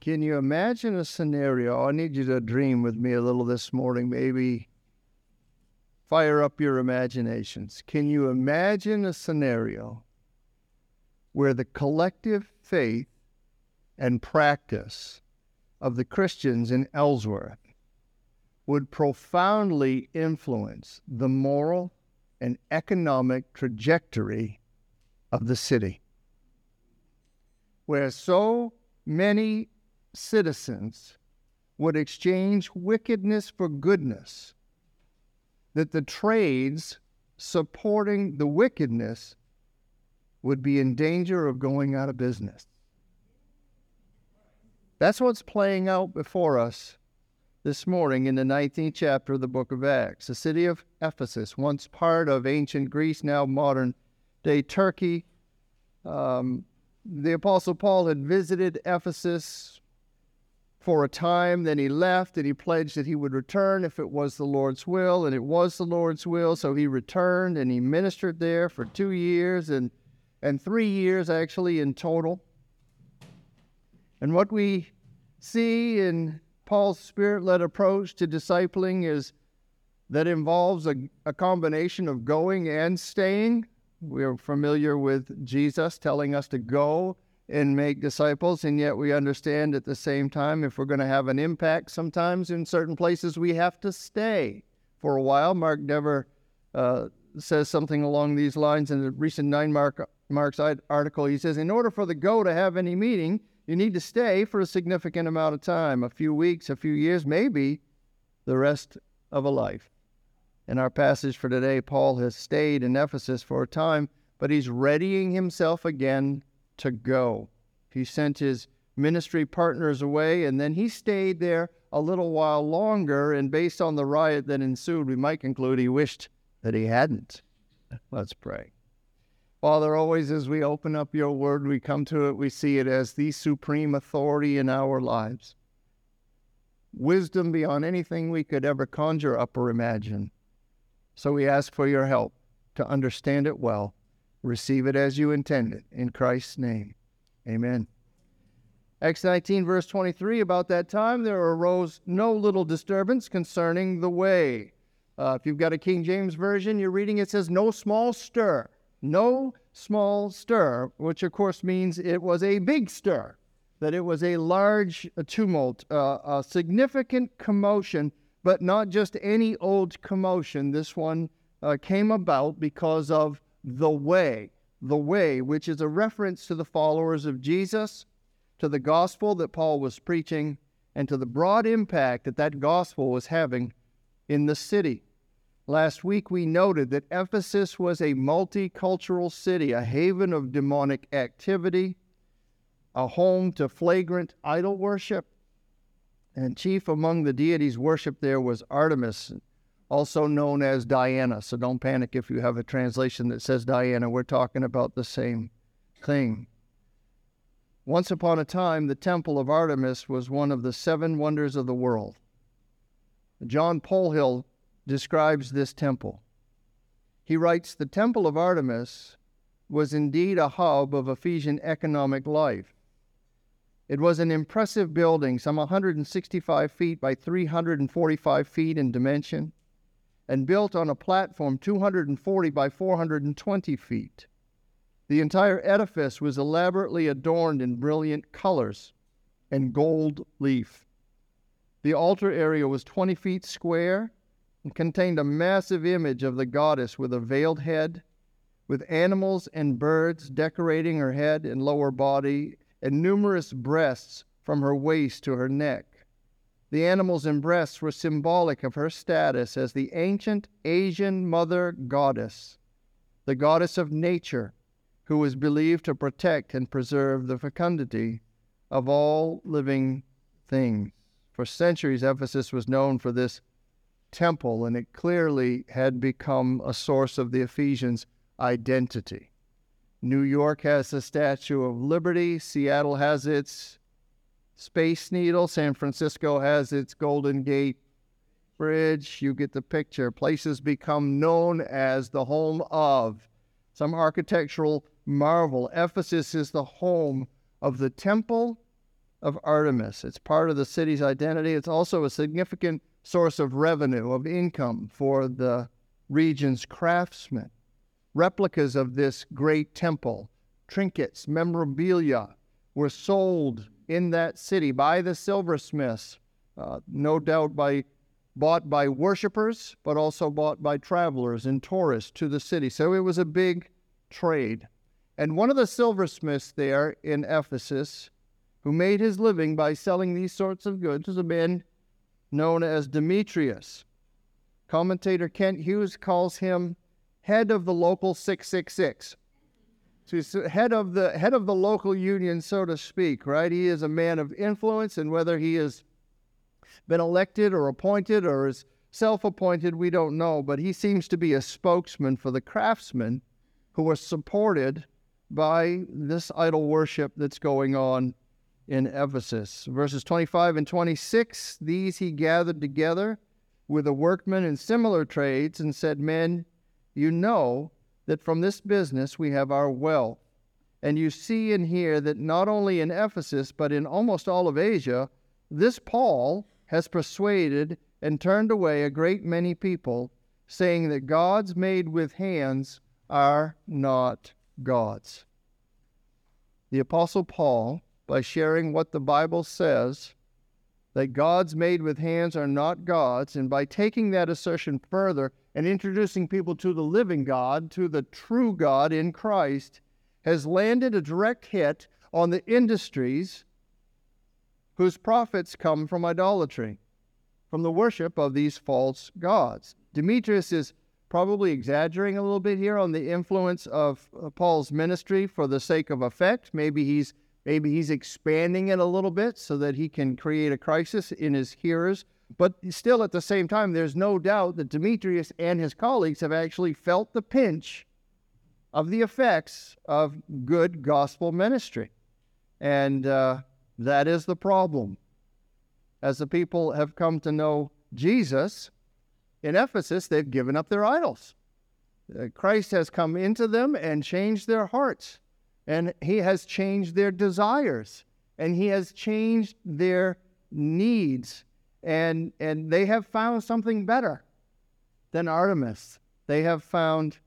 Can you imagine a scenario? Oh, I need you to dream with me a little this morning, maybe fire up your imaginations. Can you imagine a scenario where the collective faith and practice of the Christians in Ellsworth would profoundly influence the moral and economic trajectory of the city? Where so many citizens would exchange wickedness for goodness that the trades supporting the wickedness would be in danger of going out of business. That's what's playing out before us this morning in the 19th chapter of the book of Acts. The city of Ephesus, once part of ancient Greece, now modern day Turkey. Um, the Apostle Paul had visited Ephesus for a time. Then he left and he pledged that he would return if it was the Lord's will. And it was the Lord's will. So he returned and he ministered there for two years and, and three years actually in total. And what we see in Paul's spirit led approach to discipling is that involves a, a combination of going and staying. We're familiar with Jesus telling us to go and make disciples. And yet we understand at the same time, if we're going to have an impact, sometimes in certain places we have to stay for a while. Mark Dever uh, says something along these lines in a recent Nine Mark, Marks article. He says, In order for the go to have any meaning, you need to stay for a significant amount of time a few weeks, a few years, maybe the rest of a life. In our passage for today, Paul has stayed in Ephesus for a time, but he's readying himself again to go. He sent his ministry partners away, and then he stayed there a little while longer. And based on the riot that ensued, we might conclude he wished that he hadn't. Let's pray. Father, always as we open up your word, we come to it, we see it as the supreme authority in our lives. Wisdom beyond anything we could ever conjure up or imagine. So we ask for your help to understand it well receive it as you intended. In Christ's name, amen. Acts 19, verse 23 About that time there arose no little disturbance concerning the way. Uh, if you've got a King James Version, you're reading it says, no small stir. No small stir, which of course means it was a big stir, that it was a large tumult, uh, a significant commotion, but not just any old commotion. This one uh, came about because of the way, the way, which is a reference to the followers of Jesus, to the gospel that Paul was preaching, and to the broad impact that that gospel was having in the city. Last week we noted that Ephesus was a multicultural city, a haven of demonic activity, a home to flagrant idol worship, and chief among the deities worshipped there was Artemis, also known as Diana. So don't panic if you have a translation that says Diana. We're talking about the same thing. Once upon a time, the Temple of Artemis was one of the seven wonders of the world. John Polhill describes this temple. He writes The Temple of Artemis was indeed a hub of Ephesian economic life. It was an impressive building, some 165 feet by 345 feet in dimension and built on a platform 240 by 420 feet. The entire edifice was elaborately adorned in brilliant colors and gold leaf. The altar area was 20 feet square and contained a massive image of the goddess with a veiled head, with animals and birds decorating her head and lower body, and numerous breasts from her waist to her neck. The animals and breasts were symbolic of her status as the ancient Asian mother goddess, the goddess of nature, who was believed to protect and preserve the fecundity of all living things. For centuries, Ephesus was known for this temple, and it clearly had become a source of the Ephesians' identity. New York has the Statue of Liberty, Seattle has its Space Needle. San Francisco has its Golden Gate Bridge. You get the picture. Places become known as the home of some architectural marvel. Ephesus is the home of the temple of Artemis. It's part of the city's identity. It's also a significant source of revenue, of income for the region's craftsmen. Replicas of this great temple, trinkets, memorabilia, were sold in that city by the silversmiths, uh, no doubt by bought by worshippers, but also bought by travelers and tourists to the city. So it was a big trade. And one of the silversmiths there in Ephesus, who made his living by selling these sorts of goods, was a man known as Demetrius. Commentator Kent Hughes calls him head of the local 666. So he's head of the head of the local union, so to speak, right? He is a man of influence, and whether he has been elected or appointed or is self-appointed, we don't know. But he seems to be a spokesman for the craftsmen who are supported by this idol worship that's going on in Ephesus. Verses 25 and 26 These he gathered together with the workmen in similar trades and said, Men, you know that from this business we have our wealth. And you see and hear that not only in Ephesus, but in almost all of Asia, this Paul has persuaded and turned away a great many people, saying that gods made with hands are not gods. The Apostle Paul, by sharing what the Bible says, that gods made with hands are not gods, and by taking that assertion further and introducing people to the living God, to the true God in Christ, has landed a direct hit on the industries whose profits come from idolatry, from the worship of these false gods. Demetrius is probably exaggerating a little bit here on the influence of uh, Paul's ministry for the sake of effect. Maybe he's maybe he's expanding it a little bit so that he can create a crisis in his hearers. But still, at the same time, there's no doubt that Demetrius and his colleagues have actually felt the pinch of the effects of good gospel ministry. And uh, that is the problem. As the people have come to know Jesus, in Ephesus, they've given up their idols. Uh, Christ has come into them and changed their hearts, and He has changed their desires, and He has changed their needs, and, and they have found something better than Artemis. They have found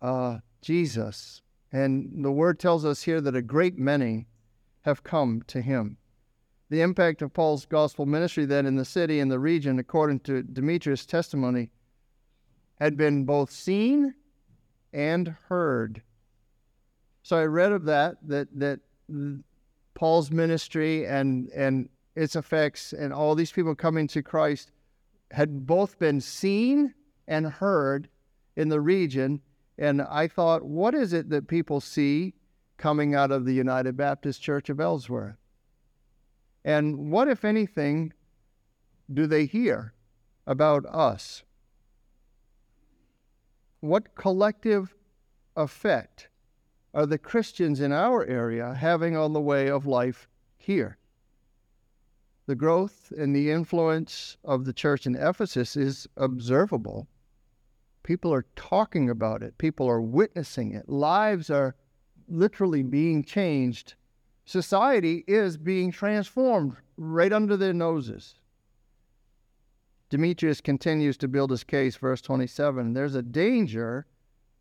uh, Jesus. And the word tells us here that a great many have come to him. The impact of Paul's gospel ministry then in the city and the region, according to Demetrius' testimony, had been both seen and heard. So I read of that, that, that Paul's ministry and, and its effects and all these people coming to Christ had both been seen and heard in the region. And I thought, what is it that people see coming out of the United Baptist Church of Ellsworth? And what, if anything, do they hear about us? What collective effect are the Christians in our area having on the way of life here? The growth and the influence of the church in Ephesus is observable. People are talking about it, people are witnessing it, lives are literally being changed. Society is being transformed right under their noses. Demetrius continues to build his case, verse 27. There's a danger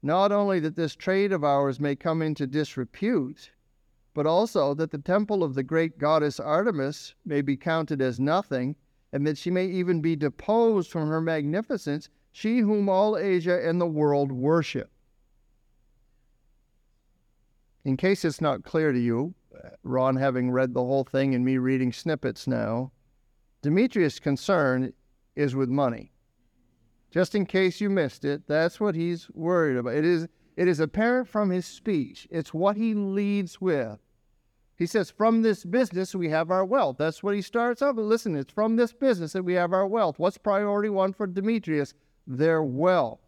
not only that this trade of ours may come into disrepute, but also that the temple of the great goddess Artemis may be counted as nothing, and that she may even be deposed from her magnificence, she whom all Asia and the world worship. In case it's not clear to you, Ron having read the whole thing and me reading snippets now, Demetrius' concern is with money. Just in case you missed it, that's what he's worried about. It is, it is apparent from his speech. It's what he leads with. He says, From this business we have our wealth. That's what he starts off. Listen, it's from this business that we have our wealth. What's priority one for Demetrius? Their wealth.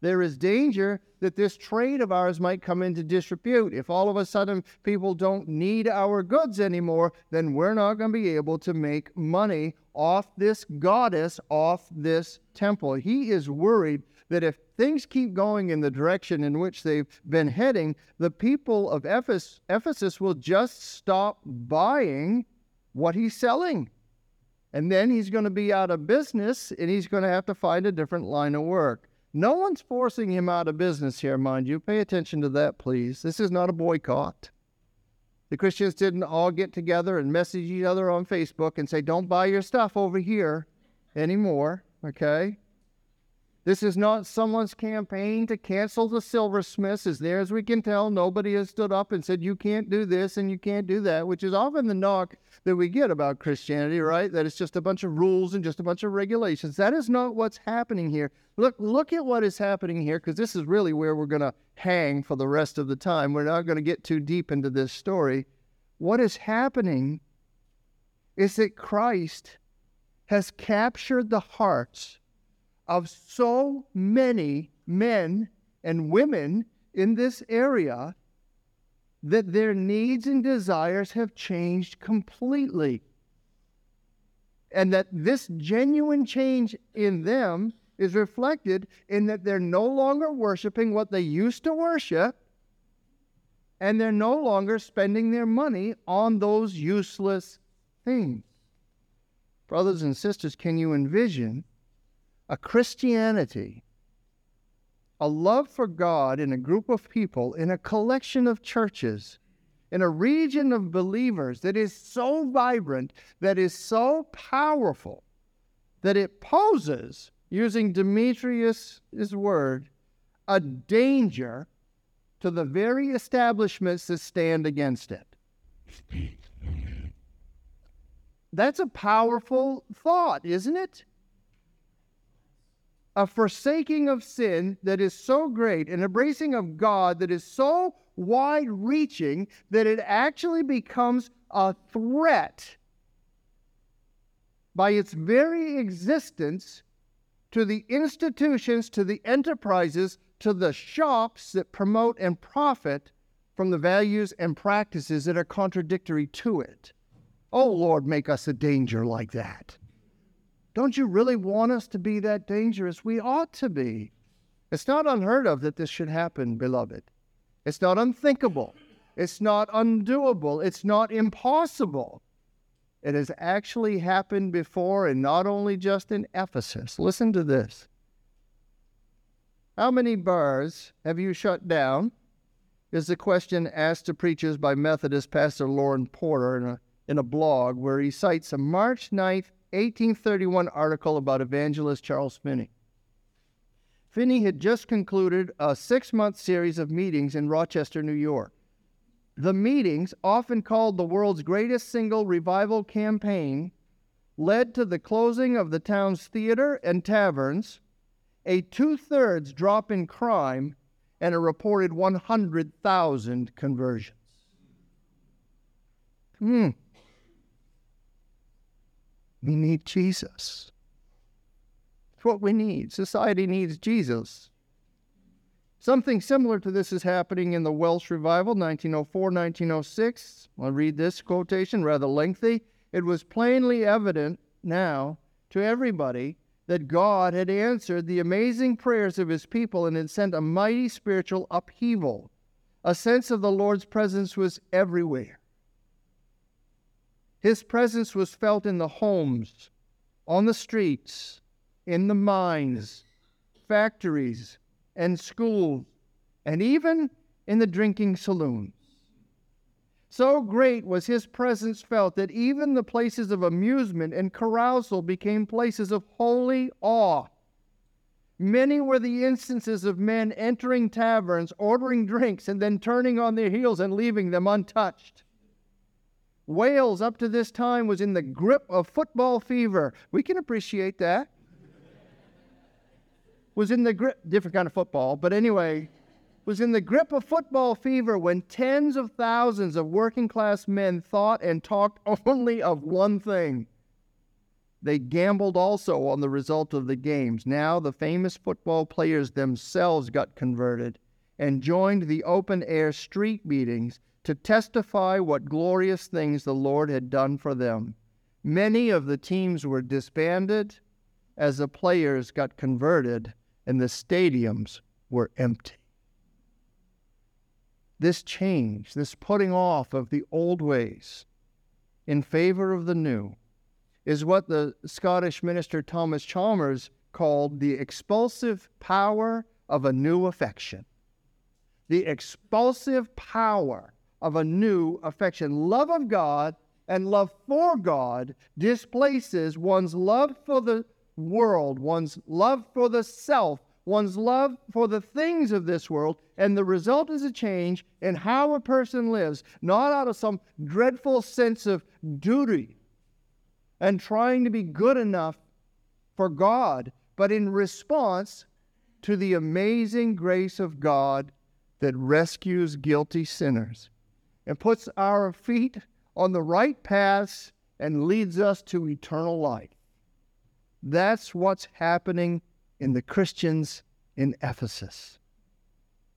There is danger that this trade of ours might come into disrepute. If all of a sudden people don't need our goods anymore, then we're not going to be able to make money off this goddess, off this temple. He is worried that if things keep going in the direction in which they've been heading, the people of Ephes- Ephesus will just stop buying what he's selling. And then he's going to be out of business and he's going to have to find a different line of work. No one's forcing him out of business here, mind you. Pay attention to that, please. This is not a boycott. The Christians didn't all get together and message each other on Facebook and say, don't buy your stuff over here anymore, okay? This is not someone's campaign to cancel the silversmiths. As near as we can tell, nobody has stood up and said, you can't do this and you can't do that, which is often the knock that we get about Christianity, right? That it's just a bunch of rules and just a bunch of regulations. That is not what's happening here. Look, look at what is happening here, because this is really where we're going to hang for the rest of the time. We're not going to get too deep into this story. What is happening is that Christ has captured the hearts of so many men and women in this area that their needs and desires have changed completely. And that this genuine change in them is reflected in that they're no longer worshiping what they used to worship, and they're no longer spending their money on those useless things. Brothers and sisters, can you envision a Christianity, a love for God in a group of people, in a collection of churches, in a region of believers that is so vibrant, that is so powerful, that it poses, using Demetrius' word, a danger to the very establishments that stand against it. That's a powerful thought, isn't it? A forsaking of sin that is so great, an embracing of God that is so wide reaching that it actually becomes a threat by its very existence to the institutions, to the enterprises, to the shops that promote and profit from the values and practices that are contradictory to it. Oh Lord, make us a danger like that. Don't you really want us to be that dangerous? We ought to be. It's not unheard of that this should happen, beloved. It's not unthinkable. It's not undoable. It's not impossible. It has actually happened before, and not only just in Ephesus. Listen to this. How many bars have you shut down? Is the question asked to preachers by Methodist Pastor Lauren Porter in a, in a blog where he cites a March 9th, 1831 article about evangelist Charles Finney. Finney had just concluded a six month series of meetings in Rochester, New York. The meetings, often called the world's greatest single revival campaign, led to the closing of the town's theater and taverns, a two thirds drop in crime, and a reported 100,000 conversions. Hmm. We need Jesus. It's what we need. Society needs Jesus. Something similar to this is happening in the Welsh Revival, 1904 1906. I'll read this quotation, rather lengthy. It was plainly evident now to everybody that God had answered the amazing prayers of his people and had sent a mighty spiritual upheaval. A sense of the Lord's presence was everywhere. His presence was felt in the homes, on the streets, in the mines, factories, and schools, and even in the drinking saloons. So great was his presence felt that even the places of amusement and carousal became places of holy awe. Many were the instances of men entering taverns, ordering drinks, and then turning on their heels and leaving them untouched. Wales, up to this time, was in the grip of football fever. We can appreciate that. was in the grip, different kind of football, but anyway, was in the grip of football fever when tens of thousands of working class men thought and talked only of one thing. They gambled also on the result of the games. Now the famous football players themselves got converted and joined the open air street meetings to testify what glorious things the Lord had done for them. Many of the teams were disbanded as the players got converted and the stadiums were empty. This change, this putting off of the old ways in favor of the new, is what the Scottish minister Thomas Chalmers called the expulsive power of a new affection. The expulsive power of a new affection. Love of God and love for God displaces one's love for the world, one's love for the self, one's love for the things of this world, and the result is a change in how a person lives, not out of some dreadful sense of duty and trying to be good enough for God, but in response to the amazing grace of God that rescues guilty sinners and puts our feet on the right paths and leads us to eternal life. That's what's happening in the Christians in Ephesus.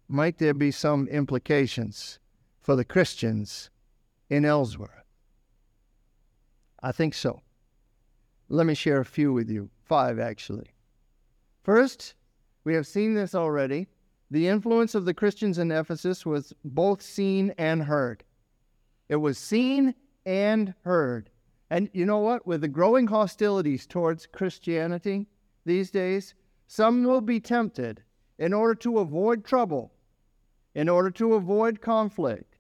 Might there be some implications for the Christians in Ellsworth? I think so. Let me share a few with you, five actually. First, we have seen this already. The influence of the Christians in Ephesus was both seen and heard. It was seen and heard. And you know what? With the growing hostilities towards Christianity these days, some will be tempted in order to avoid trouble, in order to avoid conflict,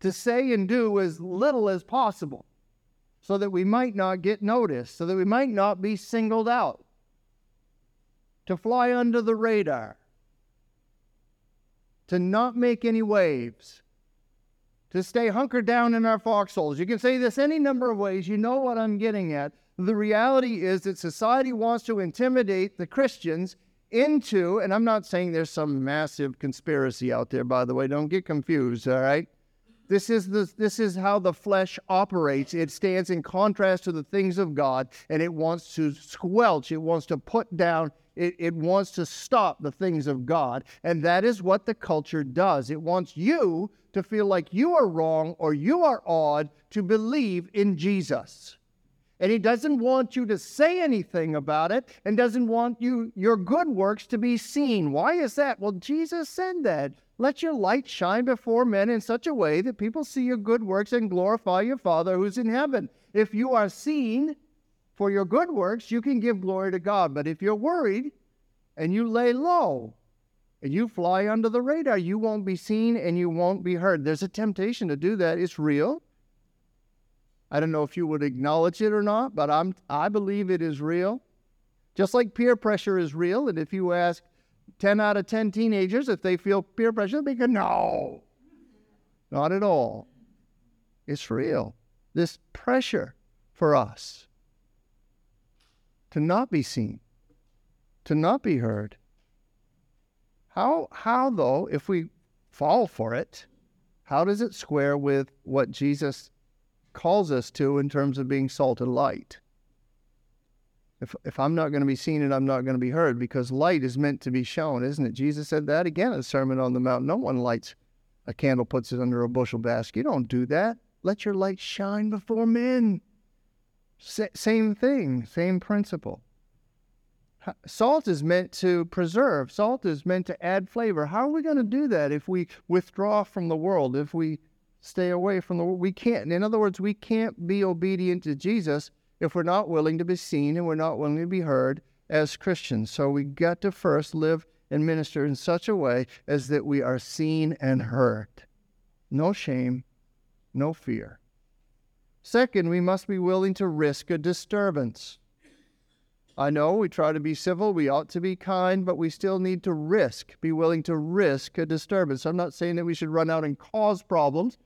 to say and do as little as possible so that we might not get noticed, so that we might not be singled out, to fly under the radar, to not make any waves, to stay hunkered down in our foxholes. You can say this any number of ways. You know what I'm getting at. The reality is that society wants to intimidate the Christians into, and I'm not saying there's some massive conspiracy out there, by the way, don't get confused, all right? This is, the, this is how the flesh operates. It stands in contrast to the things of God, and it wants to squelch, it wants to put down, it, it wants to stop the things of God. And that is what the culture does. It wants you to feel like you are wrong or you are odd to believe in Jesus. And he doesn't want you to say anything about it and doesn't want you your good works to be seen. Why is that? Well, Jesus said that. Let your light shine before men in such a way that people see your good works and glorify your Father who's in heaven. If you are seen for your good works, you can give glory to God. But if you're worried and you lay low and you fly under the radar, you won't be seen and you won't be heard. There's a temptation to do that. It's real. I don't know if you would acknowledge it or not, but I'm I believe it is real. Just like peer pressure is real, and if you ask 10 out of 10 teenagers if they feel peer pressure, they go, no, not at all. It's real. This pressure for us to not be seen, to not be heard. How, how though, if we fall for it, how does it square with what Jesus calls us to in terms of being salt and light? If, if I'm not going to be seen and I'm not going to be heard, because light is meant to be shown, isn't it? Jesus said that again in the Sermon on the Mount. No one lights a candle, puts it under a bushel basket. You don't do that. Let your light shine before men. Sa- same thing, same principle. Salt is meant to preserve. Salt is meant to add flavor. How are we going to do that if we withdraw from the world? If we stay away from the world? We can't. In other words, we can't be obedient to Jesus if we're not willing to be seen and we're not willing to be heard as Christians. So we got to first live and minister in such a way as that we are seen and heard. No shame, no fear. Second, we must be willing to risk a disturbance. I know we try to be civil, we ought to be kind, but we still need to risk, be willing to risk a disturbance. I'm not saying that we should run out and cause problems,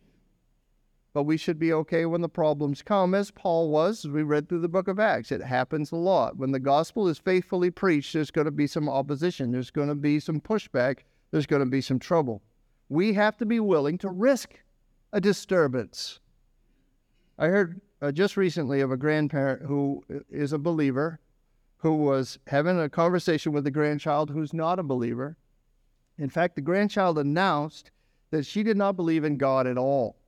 but we should be okay when the problems come, as Paul was, as we read through the book of Acts. It happens a lot. When the gospel is faithfully preached, there's going to be some opposition, there's going to be some pushback, there's going to be some trouble. We have to be willing to risk a disturbance. I heard uh, just recently of a grandparent who is a believer who was having a conversation with a grandchild who's not a believer. In fact, the grandchild announced that she did not believe in God at all.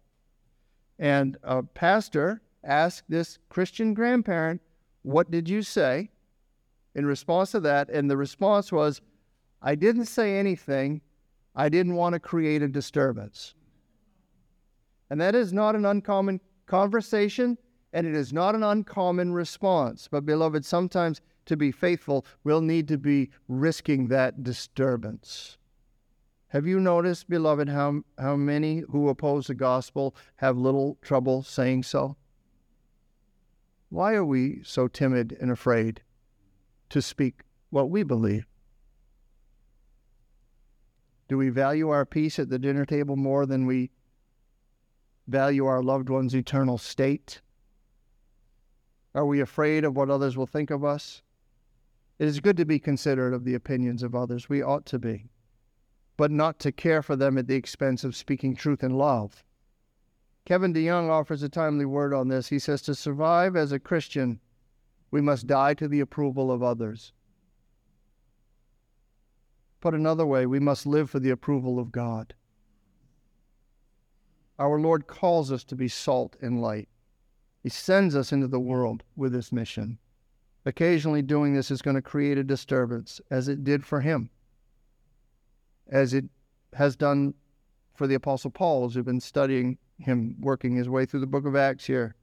And a pastor asked this Christian grandparent, What did you say? in response to that. And the response was, I didn't say anything. I didn't want to create a disturbance. And that is not an uncommon conversation, and it is not an uncommon response. But, beloved, sometimes to be faithful, we'll need to be risking that disturbance. Have you noticed, beloved, how, how many who oppose the gospel have little trouble saying so? Why are we so timid and afraid to speak what we believe? Do we value our peace at the dinner table more than we value our loved one's eternal state? Are we afraid of what others will think of us? It is good to be considerate of the opinions of others. We ought to be but not to care for them at the expense of speaking truth in love. Kevin DeYoung offers a timely word on this. He says, To survive as a Christian, we must die to the approval of others. Put another way, we must live for the approval of God. Our Lord calls us to be salt and light. He sends us into the world with this mission. Occasionally, doing this is going to create a disturbance, as it did for him as it has done for the Apostle Paul, as we've been studying him working his way through the book of Acts here.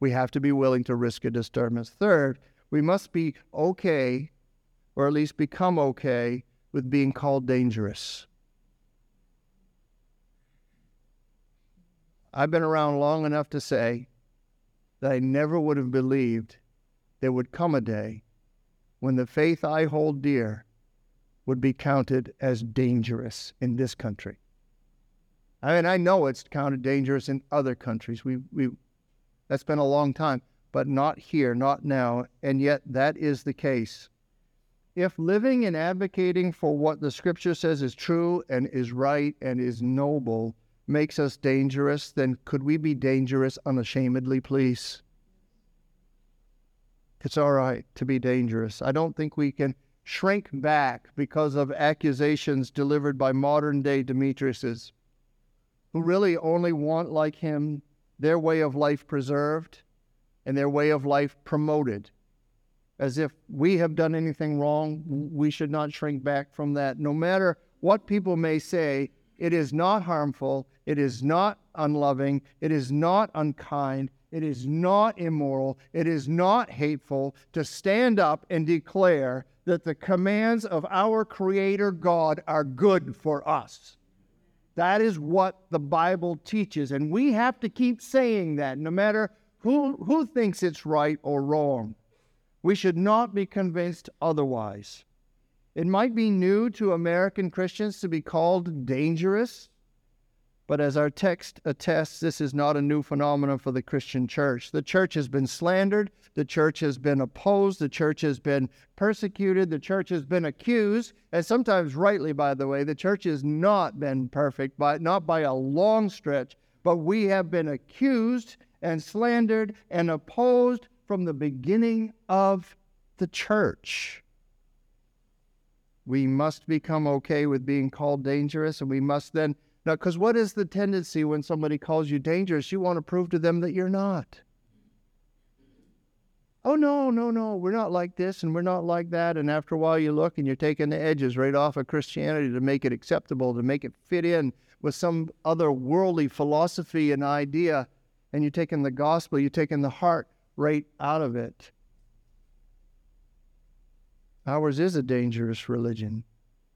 We have to be willing to risk a disturbance. Third, we must be okay, or at least become okay, with being called dangerous. I've been around long enough to say that I never would have believed there would come a day when the faith I hold dear would be counted as dangerous in this country. I mean, I know it's counted dangerous in other countries. We, we, that's been a long time, but not here, not now. And yet, that is the case. If living and advocating for what the scripture says is true and is right and is noble makes us dangerous, then could we be dangerous unashamedly, please? It's all right to be dangerous. I don't think we can shrink back because of accusations delivered by modern day Demetriuses, who really only want, like him, their way of life preserved and their way of life promoted. As if we have done anything wrong, we should not shrink back from that. No matter what people may say, it is not harmful, it is not unloving, it is not unkind, it is not immoral, it is not hateful to stand up and declare that the commands of our Creator God are good for us. That is what the Bible teaches. And we have to keep saying that no matter who, who thinks it's right or wrong. We should not be convinced otherwise. It might be new to American Christians to be called dangerous, but as our text attests, this is not a new phenomenon for the Christian church. The church has been slandered, the church has been opposed, the church has been persecuted, the church has been accused, and sometimes rightly, by the way, the church has not been perfect, by, not by a long stretch, but we have been accused and slandered and opposed from the beginning of the church. We must become okay with being called dangerous, and we must then now, because what is the tendency when somebody calls you dangerous? You want to prove to them that you're not. Oh, no, no, no, we're not like this and we're not like that. And after a while, you look and you're taking the edges right off of Christianity to make it acceptable, to make it fit in with some other worldly philosophy and idea. And you're taking the gospel, you're taking the heart right out of it. Ours is a dangerous religion.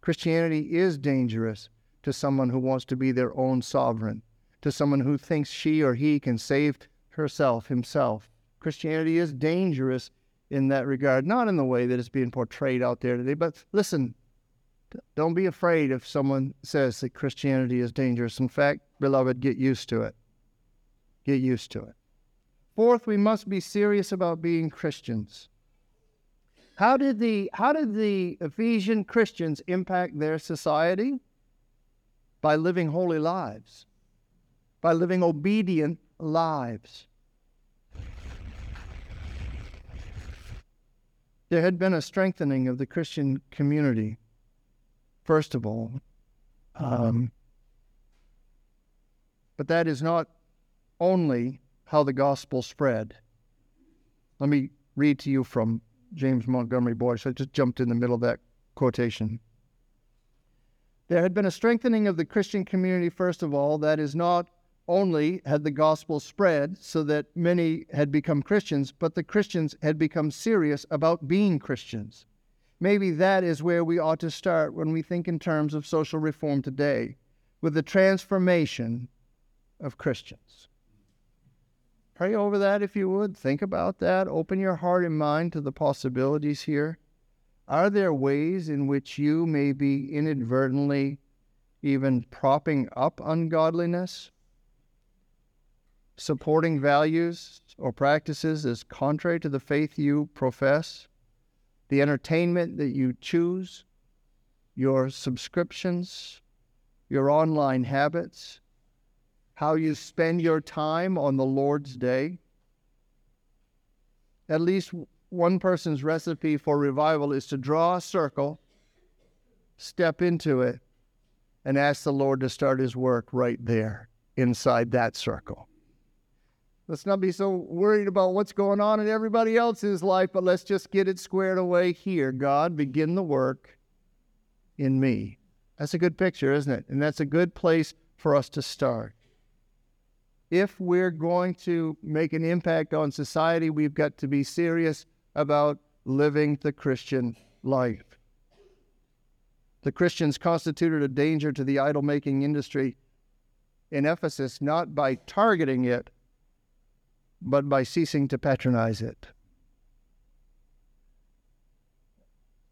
Christianity is dangerous to someone who wants to be their own sovereign, to someone who thinks she or he can save herself, himself. Christianity is dangerous in that regard, not in the way that it's being portrayed out there today, but listen, don't be afraid if someone says that Christianity is dangerous. In fact, beloved, get used to it. Get used to it. Fourth, we must be serious about being Christians. How did the, how did the Ephesian Christians impact their society? By living holy lives, by living obedient lives. There had been a strengthening of the Christian community, first of all. Um, but that is not only how the gospel spread. Let me read to you from James Montgomery Boice. I just jumped in the middle of that quotation. There had been a strengthening of the Christian community, first of all, that is not only had the gospel spread so that many had become Christians, but the Christians had become serious about being Christians. Maybe that is where we ought to start when we think in terms of social reform today, with the transformation of Christians. Pray over that if you would. Think about that. Open your heart and mind to the possibilities here. Are there ways in which you may be inadvertently even propping up ungodliness? Supporting values or practices as contrary to the faith you profess? The entertainment that you choose? Your subscriptions? Your online habits? how you spend your time on the Lord's day. At least one person's recipe for revival is to draw a circle, step into it, and ask the Lord to start his work right there inside that circle. Let's not be so worried about what's going on in everybody else's life, but let's just get it squared away here. God, begin the work in me. That's a good picture, isn't it? And that's a good place for us to start if we're going to make an impact on society, we've got to be serious about living the Christian life. The Christians constituted a danger to the idol making industry in Ephesus not by targeting it, but by ceasing to patronize it.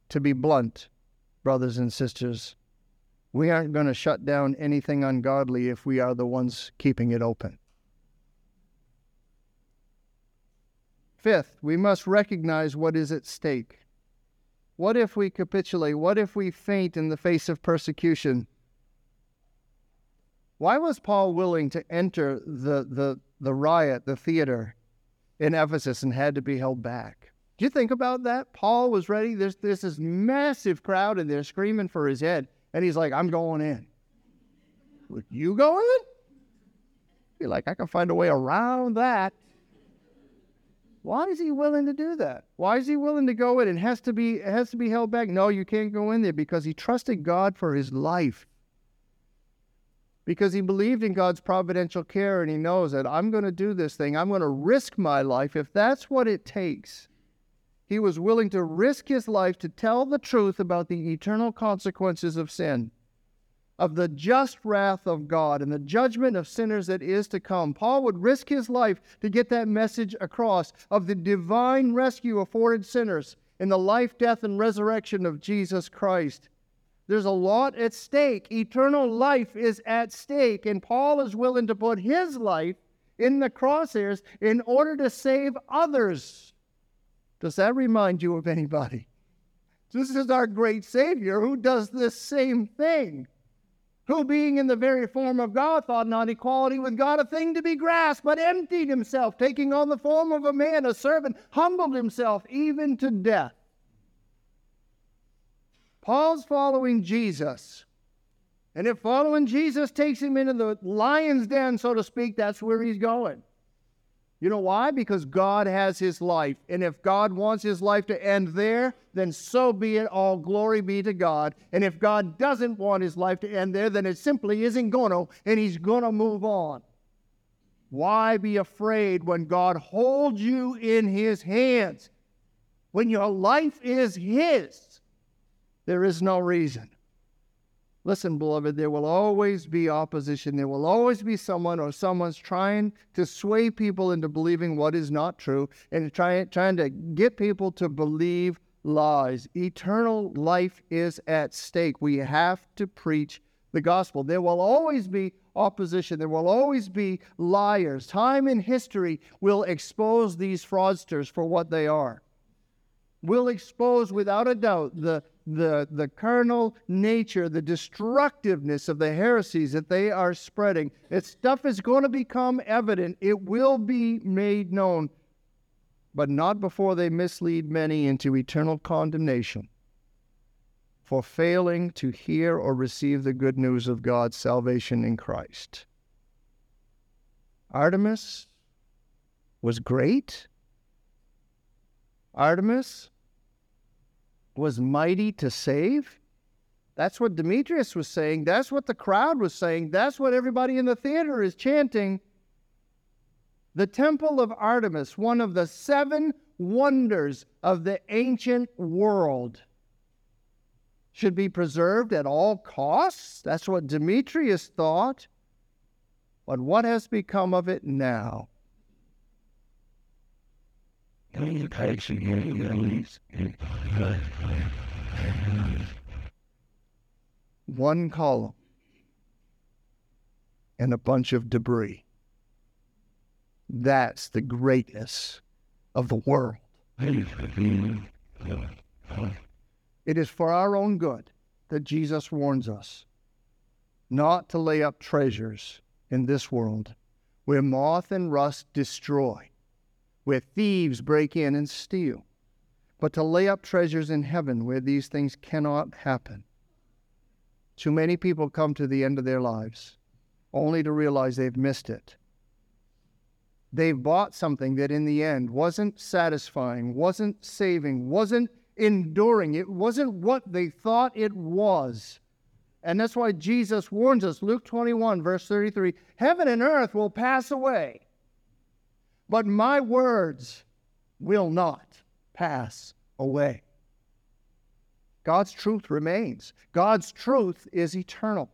To be blunt, brothers and sisters, we aren't going to shut down anything ungodly if we are the ones keeping it open. Fifth, we must recognize what is at stake. What if we capitulate? What if we faint in the face of persecution? Why was Paul willing to enter the, the, the riot, the theater in Ephesus, and had to be held back? Do you think about that? Paul was ready. There's, there's this massive crowd, and they're screaming for his head. And he's like, I'm going in. Would you going in? Be like, I can find a way around that. Why is he willing to do that? Why is he willing to go in? It has to be it has to be held back. No, you can't go in there because he trusted God for his life. Because he believed in God's providential care and he knows that I'm going to do this thing. I'm going to risk my life if that's what it takes. He was willing to risk his life to tell the truth about the eternal consequences of sin of the just wrath of God and the judgment of sinners that is to come. Paul would risk his life to get that message across of the divine rescue afforded sinners in the life, death, and resurrection of Jesus Christ. There's a lot at stake. Eternal life is at stake, and Paul is willing to put his life in the crosshairs in order to save others. Does that remind you of anybody? This is our great Savior who does this same thing who being in the very form of God thought not equality with God a thing to be grasped, but emptied himself, taking on the form of a man, a servant, humbled himself even to death. Paul's following Jesus. And if following Jesus takes him into the lion's den, so to speak, that's where he's going. You know why? Because God has his life. And if God wants his life to end there, then so be it. All glory be to God. And if God doesn't want his life to end there, then it simply isn't going to, and he's going to move on. Why be afraid when God holds you in his hands? When your life is his, there is no reason Listen, beloved, there will always be opposition. There will always be someone or someone's trying to sway people into believing what is not true and trying, trying to get people to believe lies. Eternal life is at stake. We have to preach the gospel. There will always be opposition. There will always be liars. Time in history will expose these fraudsters for what they are. Will expose without a doubt the the, the carnal nature, the destructiveness of the heresies that they are spreading. That stuff is going to become evident. It will be made known, but not before they mislead many into eternal condemnation for failing to hear or receive the good news of God's salvation in Christ. Artemis was great. Artemis was mighty to save? That's what Demetrius was saying. That's what the crowd was saying. That's what everybody in the theater is chanting. The temple of Artemis, one of the seven wonders of the ancient world, should be preserved at all costs. That's what Demetrius thought. But what has become of it now? One column and a bunch of debris. That's the greatness of the world. It is for our own good that Jesus warns us not to lay up treasures in this world where moth and rust destroy, where thieves break in and steal, but to lay up treasures in heaven where these things cannot happen. Too many people come to the end of their lives only to realize they've missed it. They've bought something that in the end wasn't satisfying, wasn't saving, wasn't enduring. It wasn't what they thought it was. And that's why Jesus warns us, Luke 21, verse 33 Heaven and earth will pass away, but my words will not pass away. God's truth remains. God's truth is eternal.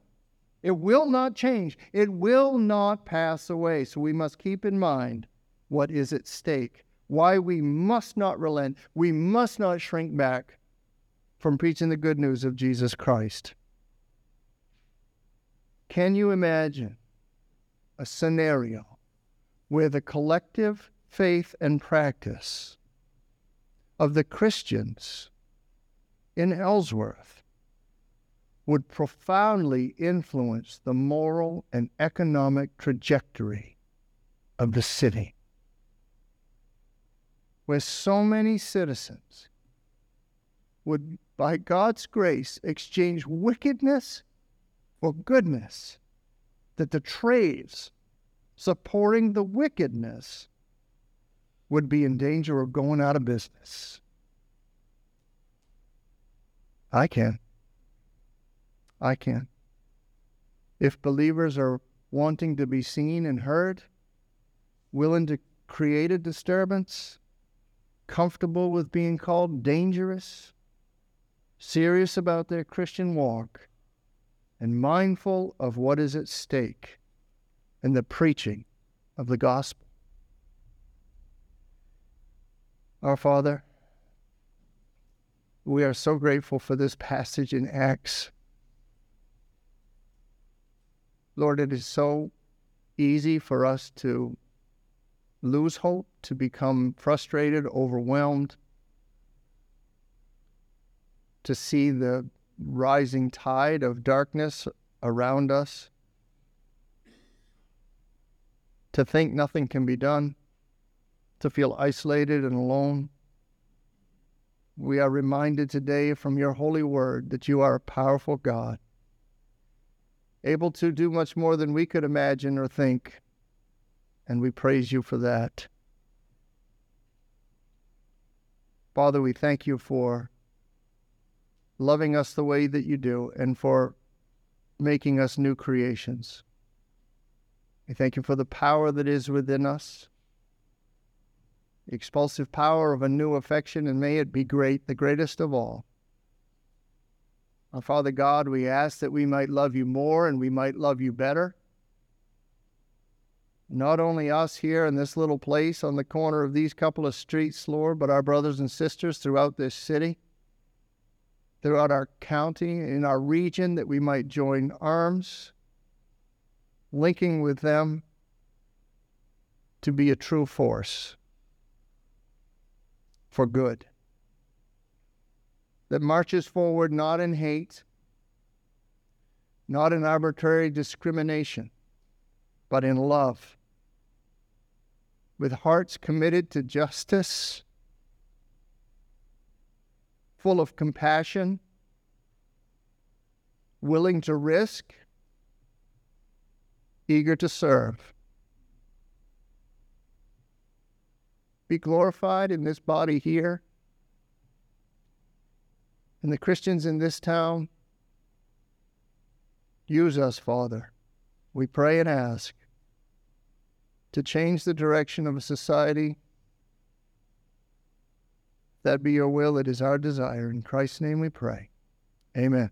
It will not change. It will not pass away. So we must keep in mind what is at stake why we must not relent, we must not shrink back from preaching the good news of Jesus Christ. Can you imagine a scenario where the collective faith and practice of the Christians in Ellsworth would profoundly influence the moral and economic trajectory of the city? where so many citizens would, by God's grace, exchange wickedness for goodness, that the trades supporting the wickedness would be in danger of going out of business. I can. I can. If believers are wanting to be seen and heard, willing to create a disturbance, comfortable with being called dangerous, serious about their Christian walk, and mindful of what is at stake in the preaching of the gospel. Our Father, we are so grateful for this passage in Acts. Lord, it is so easy for us to lose hope, to become frustrated, overwhelmed, to see the rising tide of darkness around us, to think nothing can be done, to feel isolated and alone. We are reminded today from your holy word that you are a powerful God, able to do much more than we could imagine or think and we praise you for that. Father, we thank you for loving us the way that you do and for making us new creations. We thank you for the power that is within us, the expulsive power of a new affection, and may it be great, the greatest of all. Our Father God, we ask that we might love you more and we might love you better not only us here in this little place on the corner of these couple of streets, Lord, but our brothers and sisters throughout this city, throughout our county, in our region, that we might join arms, linking with them to be a true force for good. That marches forward not in hate, not in arbitrary discrimination, but in love with hearts committed to justice, full of compassion, willing to risk, eager to serve. Be glorified in this body here. and the Christians in this town. Use us, Father. We pray and ask to change the direction of a society. That be your will, it is our desire. In Christ's name we pray. Amen.